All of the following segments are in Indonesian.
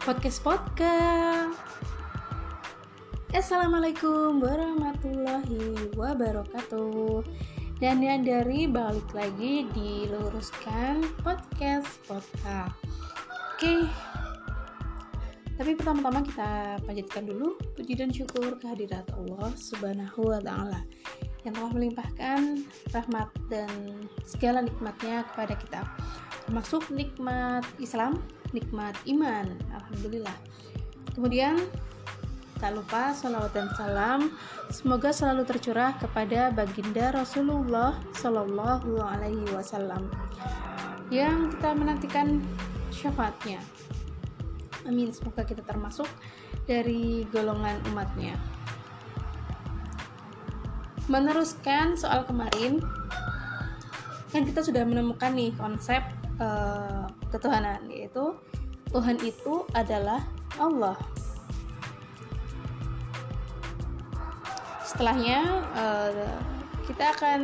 podcast podcast. Assalamualaikum warahmatullahi wabarakatuh. Dan yang dari balik lagi diluruskan podcast podcast. Oke. Tapi pertama-tama kita panjatkan dulu puji dan syukur kehadirat Allah Subhanahu wa taala yang telah melimpahkan rahmat dan segala nikmatnya kepada kita termasuk nikmat Islam, nikmat iman Alhamdulillah. Kemudian tak lupa salawat dan salam. Semoga selalu tercurah kepada baginda Rasulullah Shallallahu Alaihi Wasallam. Yang kita menantikan syafaatnya. Amin. Semoga kita termasuk dari golongan umatnya. Meneruskan soal kemarin kan kita sudah menemukan nih konsep uh, ketuhanan yaitu Tuhan itu adalah Allah. Setelahnya uh, kita akan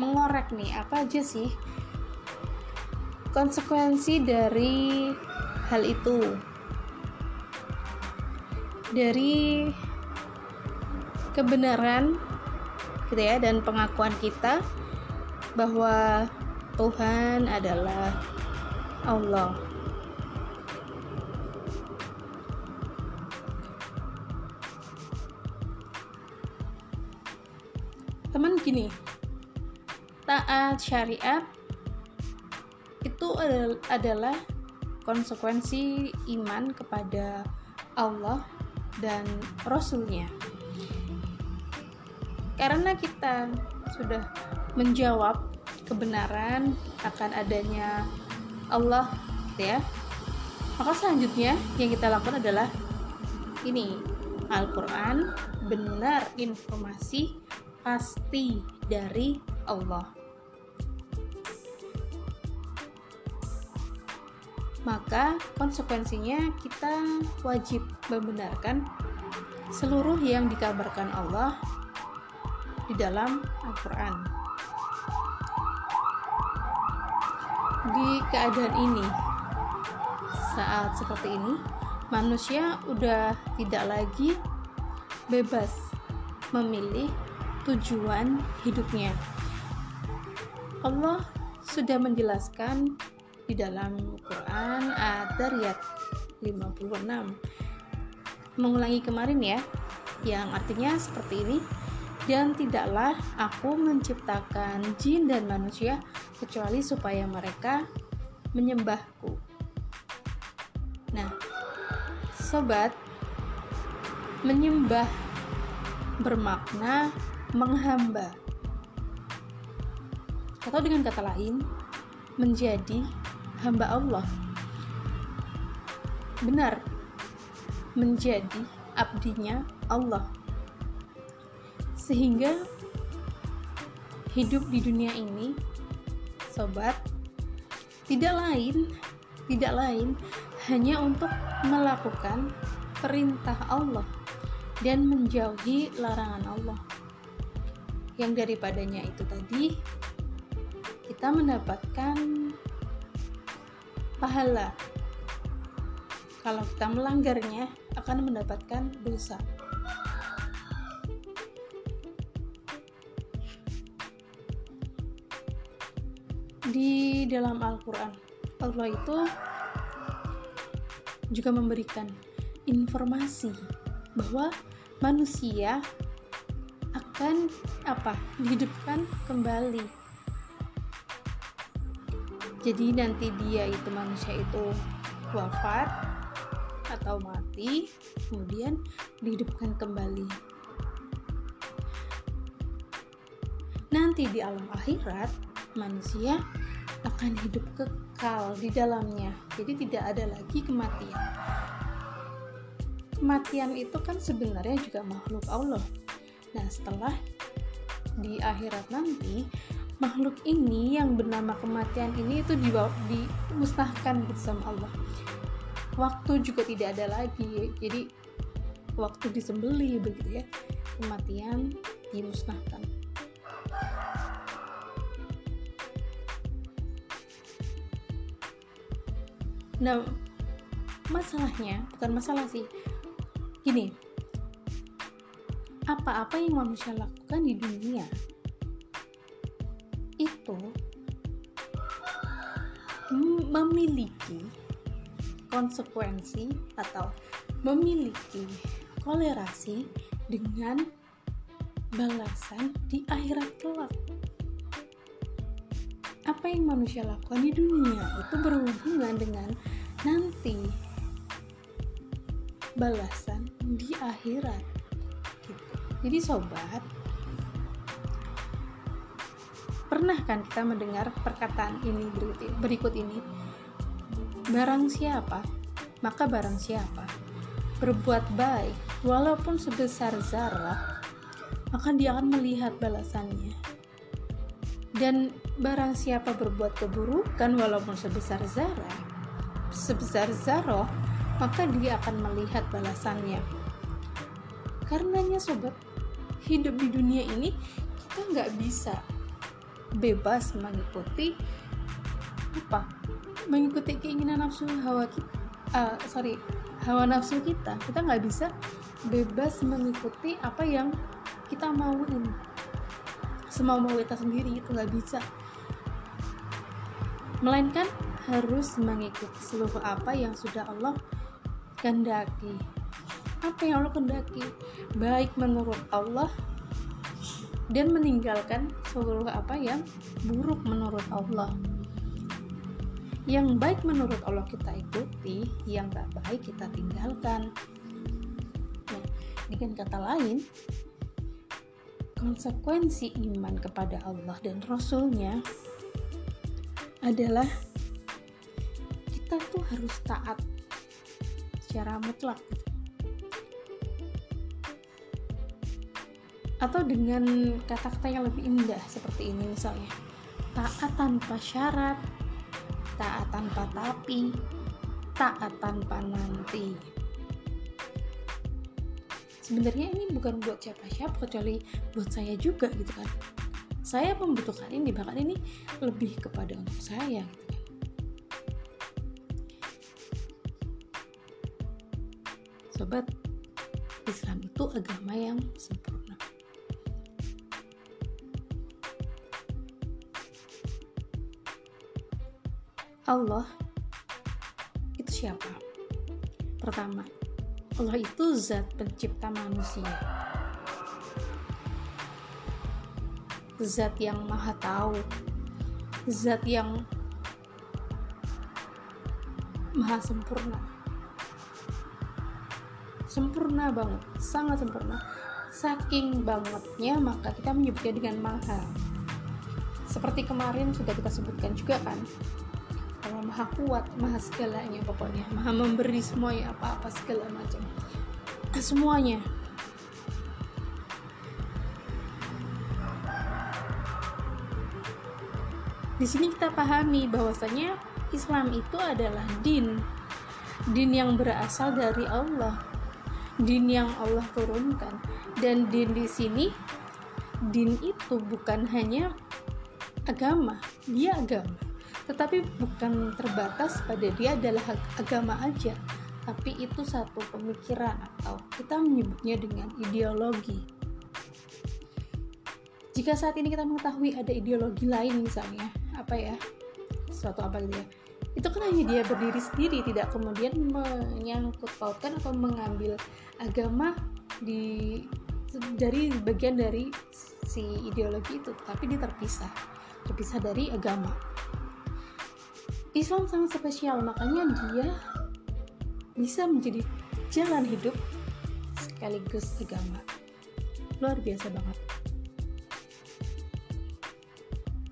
mengorek nih apa aja sih konsekuensi dari hal itu dari kebenaran gitu ya dan pengakuan kita bahwa Tuhan adalah Allah. Teman gini, taat syariat itu adalah konsekuensi iman kepada Allah dan Rasulnya karena kita sudah menjawab kebenaran akan adanya Allah ya maka selanjutnya yang kita lakukan adalah ini Al-Quran benar informasi pasti dari Allah maka konsekuensinya kita wajib membenarkan seluruh yang dikabarkan Allah di dalam Al-Quran. Di keadaan ini, saat seperti ini, manusia udah tidak lagi bebas memilih tujuan hidupnya. Allah sudah menjelaskan di dalam Quran Ad-Dariyat 56 mengulangi kemarin ya yang artinya seperti ini. Dan tidaklah aku menciptakan jin dan manusia kecuali supaya mereka menyembahku. Nah, sobat, menyembah bermakna menghamba. Atau dengan kata lain, menjadi hamba Allah. Benar, menjadi abdinya Allah sehingga hidup di dunia ini sobat. Tidak lain tidak lain hanya untuk melakukan perintah Allah dan menjauhi larangan Allah. Yang daripadanya itu tadi kita mendapatkan pahala. Kalau kita melanggarnya akan mendapatkan dosa dalam Al-Quran. Allah itu juga memberikan informasi bahwa manusia akan apa? Dihidupkan kembali. Jadi nanti dia itu manusia itu wafat atau mati kemudian dihidupkan kembali. Nanti di alam akhirat manusia akan hidup kekal di dalamnya. Jadi tidak ada lagi kematian. Kematian itu kan sebenarnya juga makhluk Allah. Nah, setelah di akhirat nanti makhluk ini yang bernama kematian ini itu dibawa, dimusnahkan bersama Allah. Waktu juga tidak ada lagi. Jadi waktu disembeli begitu ya. Kematian dimusnahkan. Nah, masalahnya bukan masalah sih gini apa-apa yang manusia lakukan di dunia itu memiliki konsekuensi atau memiliki kolerasi dengan balasan di akhirat kelak. Apa yang manusia lakukan di dunia itu berhubungan dengan nanti balasan di akhirat. Gitu. Jadi sobat, pernah kan kita mendengar perkataan ini berikut ini? Barang siapa, maka barang siapa berbuat baik walaupun sebesar zarah maka dia akan melihat balasannya dan barang siapa berbuat keburukan walaupun sebesar zarah sebesar zarah maka dia akan melihat balasannya. Karenanya sobat hidup di dunia ini kita nggak bisa bebas mengikuti apa? Mengikuti keinginan nafsu hawa kita uh, sorry hawa nafsu kita. Kita nggak bisa bebas mengikuti apa yang kita mauin semau mau kita sendiri itu nggak bisa. Melainkan harus mengikuti seluruh apa yang sudah Allah kehendaki. Apa yang Allah kehendaki? Baik menurut Allah dan meninggalkan seluruh apa yang buruk menurut Allah. Yang baik menurut Allah kita ikuti yang gak baik kita tinggalkan. Nah, dengan kata lain konsekuensi iman kepada Allah dan Rasulnya adalah kita tuh harus taat secara mutlak atau dengan kata-kata yang lebih indah seperti ini misalnya taat tanpa syarat taat tanpa tapi, taat tanpa nanti. Sebenarnya ini bukan buat siapa-siapa kecuali buat saya juga gitu kan. Saya membutuhkan ini bahkan ini lebih kepada untuk saya gitu kan. Sobat, Islam itu agama yang sempurna Allah itu siapa? Pertama, Allah itu zat pencipta manusia. Zat yang maha tahu. Zat yang maha sempurna. Sempurna banget, sangat sempurna. Saking bangetnya maka kita menyebutnya dengan maha. Seperti kemarin sudah kita sebutkan juga kan, Allah maha kuat maha segalanya pokoknya. Maha memberi semuanya apa-apa segala macam. Semuanya. Di sini kita pahami bahwasanya Islam itu adalah din. Din yang berasal dari Allah. Din yang Allah turunkan. Dan din di sini din itu bukan hanya agama. Dia agama tetapi bukan terbatas pada dia adalah agama aja tapi itu satu pemikiran atau kita menyebutnya dengan ideologi. Jika saat ini kita mengetahui ada ideologi lain misalnya apa ya suatu apa gitu ya itu kan hanya dia berdiri sendiri tidak kemudian menyangkut pautkan atau mengambil agama di dari bagian dari si ideologi itu tapi dia terpisah. Terpisah dari agama Islam sangat spesial makanya dia bisa menjadi jalan hidup sekaligus agama. Luar biasa banget.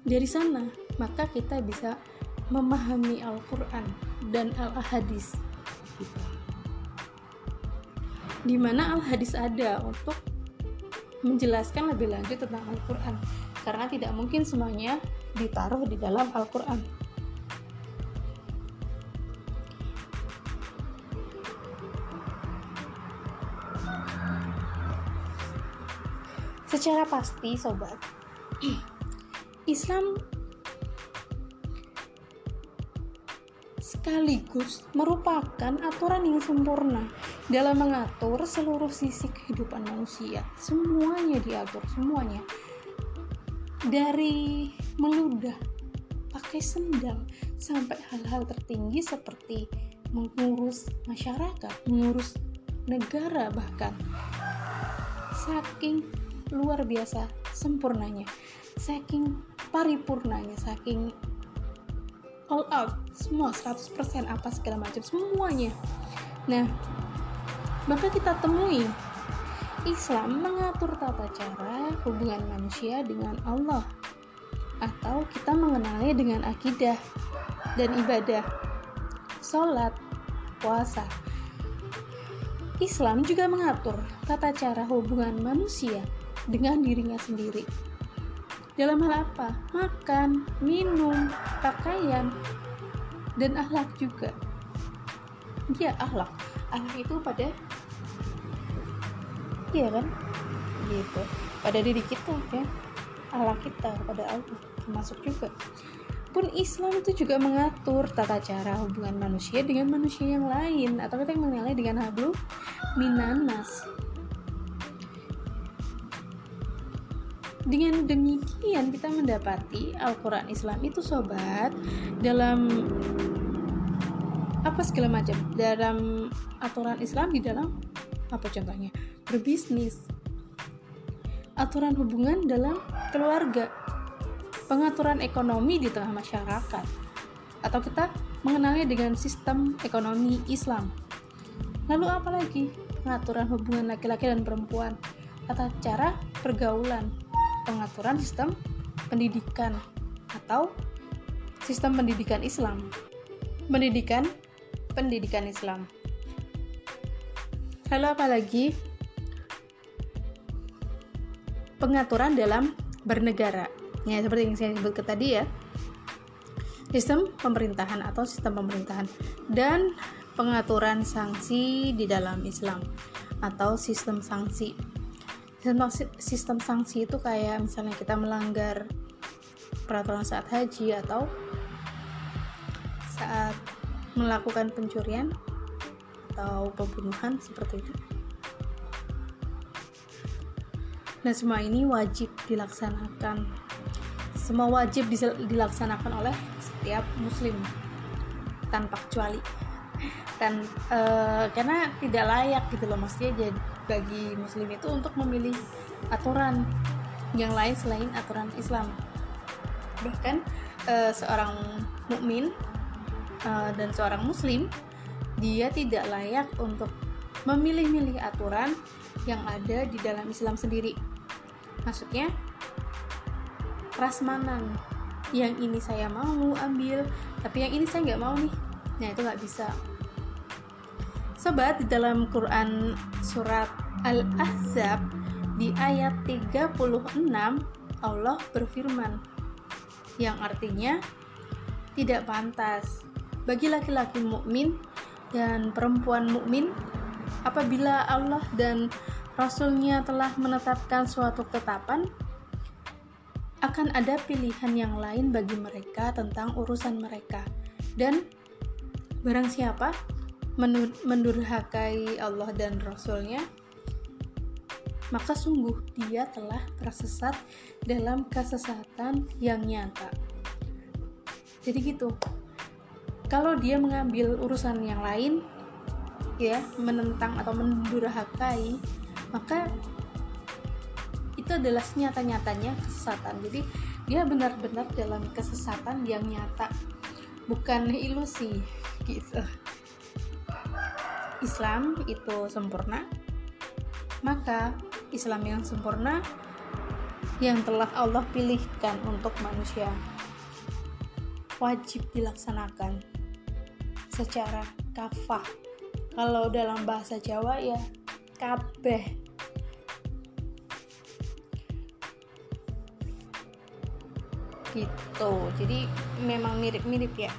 Dari sana maka kita bisa memahami Al-Quran dan Al-Hadis gitu. di mana Al-Hadis ada untuk menjelaskan lebih lanjut tentang Al-Quran. Karena tidak mungkin semuanya ditaruh di dalam Al-Quran secara pasti sobat Islam sekaligus merupakan aturan yang sempurna dalam mengatur seluruh sisi kehidupan manusia. Semuanya diatur, semuanya. Dari meludah, pakai sendal, sampai hal-hal tertinggi seperti mengurus masyarakat, mengurus negara bahkan. Saking luar biasa sempurnanya, saking paripurnanya, saking all out semua 100% apa segala macam semuanya. Nah maka kita temui Islam mengatur tata cara hubungan manusia dengan Allah atau kita mengenalnya dengan akidah dan ibadah sholat puasa. Islam juga mengatur tata cara hubungan manusia dengan dirinya sendiri dalam hal apa? Makan, minum, pakaian, dan akhlak juga. Ya, akhlak. Akhlak itu pada Iya kan? Gitu. Pada diri kita ya. Akhlak kita pada Allah termasuk juga. Pun Islam itu juga mengatur tata cara hubungan manusia dengan manusia yang lain atau kita yang mengenalnya dengan hablu minanas Dengan demikian kita mendapati Al-Quran Islam itu sobat dalam apa segala macam dalam aturan Islam di dalam apa contohnya? Berbisnis. Aturan hubungan dalam keluarga. Pengaturan ekonomi di tengah masyarakat. Atau kita mengenalnya dengan sistem ekonomi Islam. Lalu apalagi pengaturan hubungan laki-laki dan perempuan. Tata cara pergaulan pengaturan sistem pendidikan atau sistem pendidikan Islam. Pendidikan pendidikan Islam. Lalu apalagi pengaturan dalam bernegara. Ya, seperti yang saya sebutkan tadi ya. Sistem pemerintahan atau sistem pemerintahan dan pengaturan sanksi di dalam Islam atau sistem sanksi sistem, sistem sanksi itu kayak misalnya kita melanggar peraturan saat haji atau saat melakukan pencurian atau pembunuhan seperti itu. Nah, semua ini wajib dilaksanakan. Semua wajib dilaksanakan oleh setiap muslim tanpa kecuali. Dan e, karena tidak layak gitu loh maksudnya jadi bagi muslim itu untuk memilih aturan yang lain selain aturan Islam. Bahkan uh, seorang mukmin uh, dan seorang muslim dia tidak layak untuk memilih-milih aturan yang ada di dalam Islam sendiri. Maksudnya prasmanan. Yang ini saya mau ambil tapi yang ini saya nggak mau nih. Nah itu nggak bisa Sobat, di dalam Quran surat Al-Ahzab di ayat 36 Allah berfirman yang artinya tidak pantas bagi laki-laki mukmin dan perempuan mukmin apabila Allah dan Rasulnya telah menetapkan suatu ketetapan akan ada pilihan yang lain bagi mereka tentang urusan mereka. Dan barang siapa mendurhakai Allah dan Rasulnya maka sungguh dia telah tersesat dalam kesesatan yang nyata. Jadi gitu. Kalau dia mengambil urusan yang lain ya menentang atau mendurhakai maka itu adalah nyata-nyatanya kesesatan. Jadi dia benar-benar dalam kesesatan yang nyata. Bukan ilusi gitu Islam itu sempurna, maka Islam yang sempurna yang telah Allah pilihkan untuk manusia wajib dilaksanakan secara kafah. Kalau dalam bahasa Jawa ya kabeh. Gitu. Jadi memang mirip-mirip ya.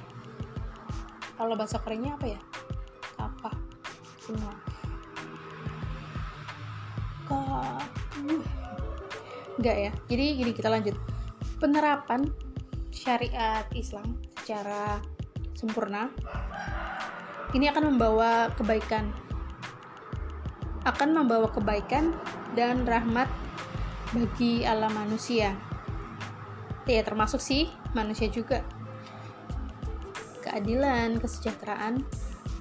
Kalau bahasa kerennya apa ya? Semua. Enggak ya? Jadi gini kita lanjut. Penerapan syariat Islam secara sempurna ini akan membawa kebaikan. Akan membawa kebaikan dan rahmat bagi alam manusia. Ya termasuk sih manusia juga. Keadilan kesejahteraan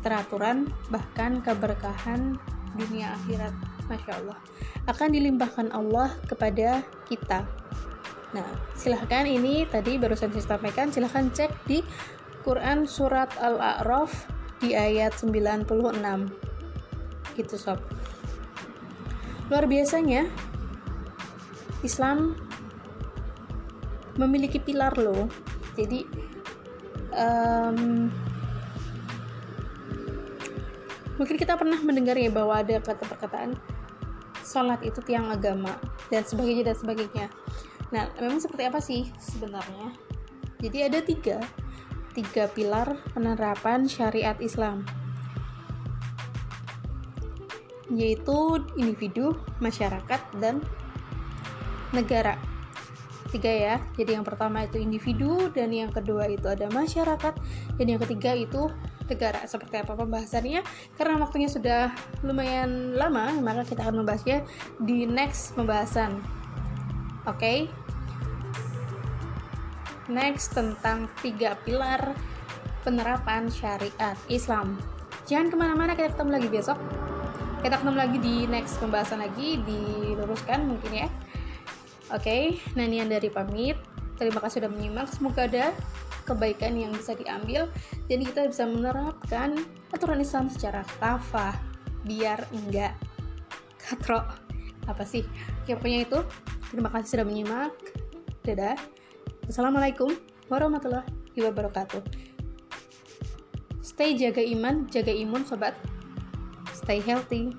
teraturan bahkan keberkahan dunia akhirat. Masya Allah. Akan dilimpahkan Allah kepada kita. Nah silahkan ini tadi barusan saya sampaikan silahkan cek di Quran surat Al-A'raf di ayat 96 gitu sob. Luar biasanya Islam memiliki pilar loh. Jadi um, mungkin kita pernah mendengar ya bahwa ada kata perkataan sholat itu tiang agama dan sebagainya dan sebagainya. Nah memang seperti apa sih sebenarnya? Jadi ada tiga tiga pilar penerapan syariat Islam. Yaitu individu, masyarakat, dan negara. Tiga ya. Jadi yang pertama itu individu dan yang kedua itu ada masyarakat dan yang ketiga itu negara seperti apa pembahasannya. Karena waktunya sudah lumayan lama maka kita akan membahasnya di next pembahasan. Oke? Okay? next tentang tiga pilar penerapan syariat Islam. Jangan ke mana-mana kita ketemu lagi besok. Kita ketemu lagi di next pembahasan lagi diluruskan mungkin ya. Oke? Okay? ini yang dari pamit. Terima kasih sudah menyimak. Semoga ada kebaikan yang bisa diambil jadi kita bisa menerapkan aturan Islam secara kafah biar enggak katro apa sih? Ya pokoknya itu. Terima kasih sudah menyimak. Dadah. Assalamualaikum warahmatullahi wabarakatuh. Stay jaga iman jaga imun sobat. Stay healthy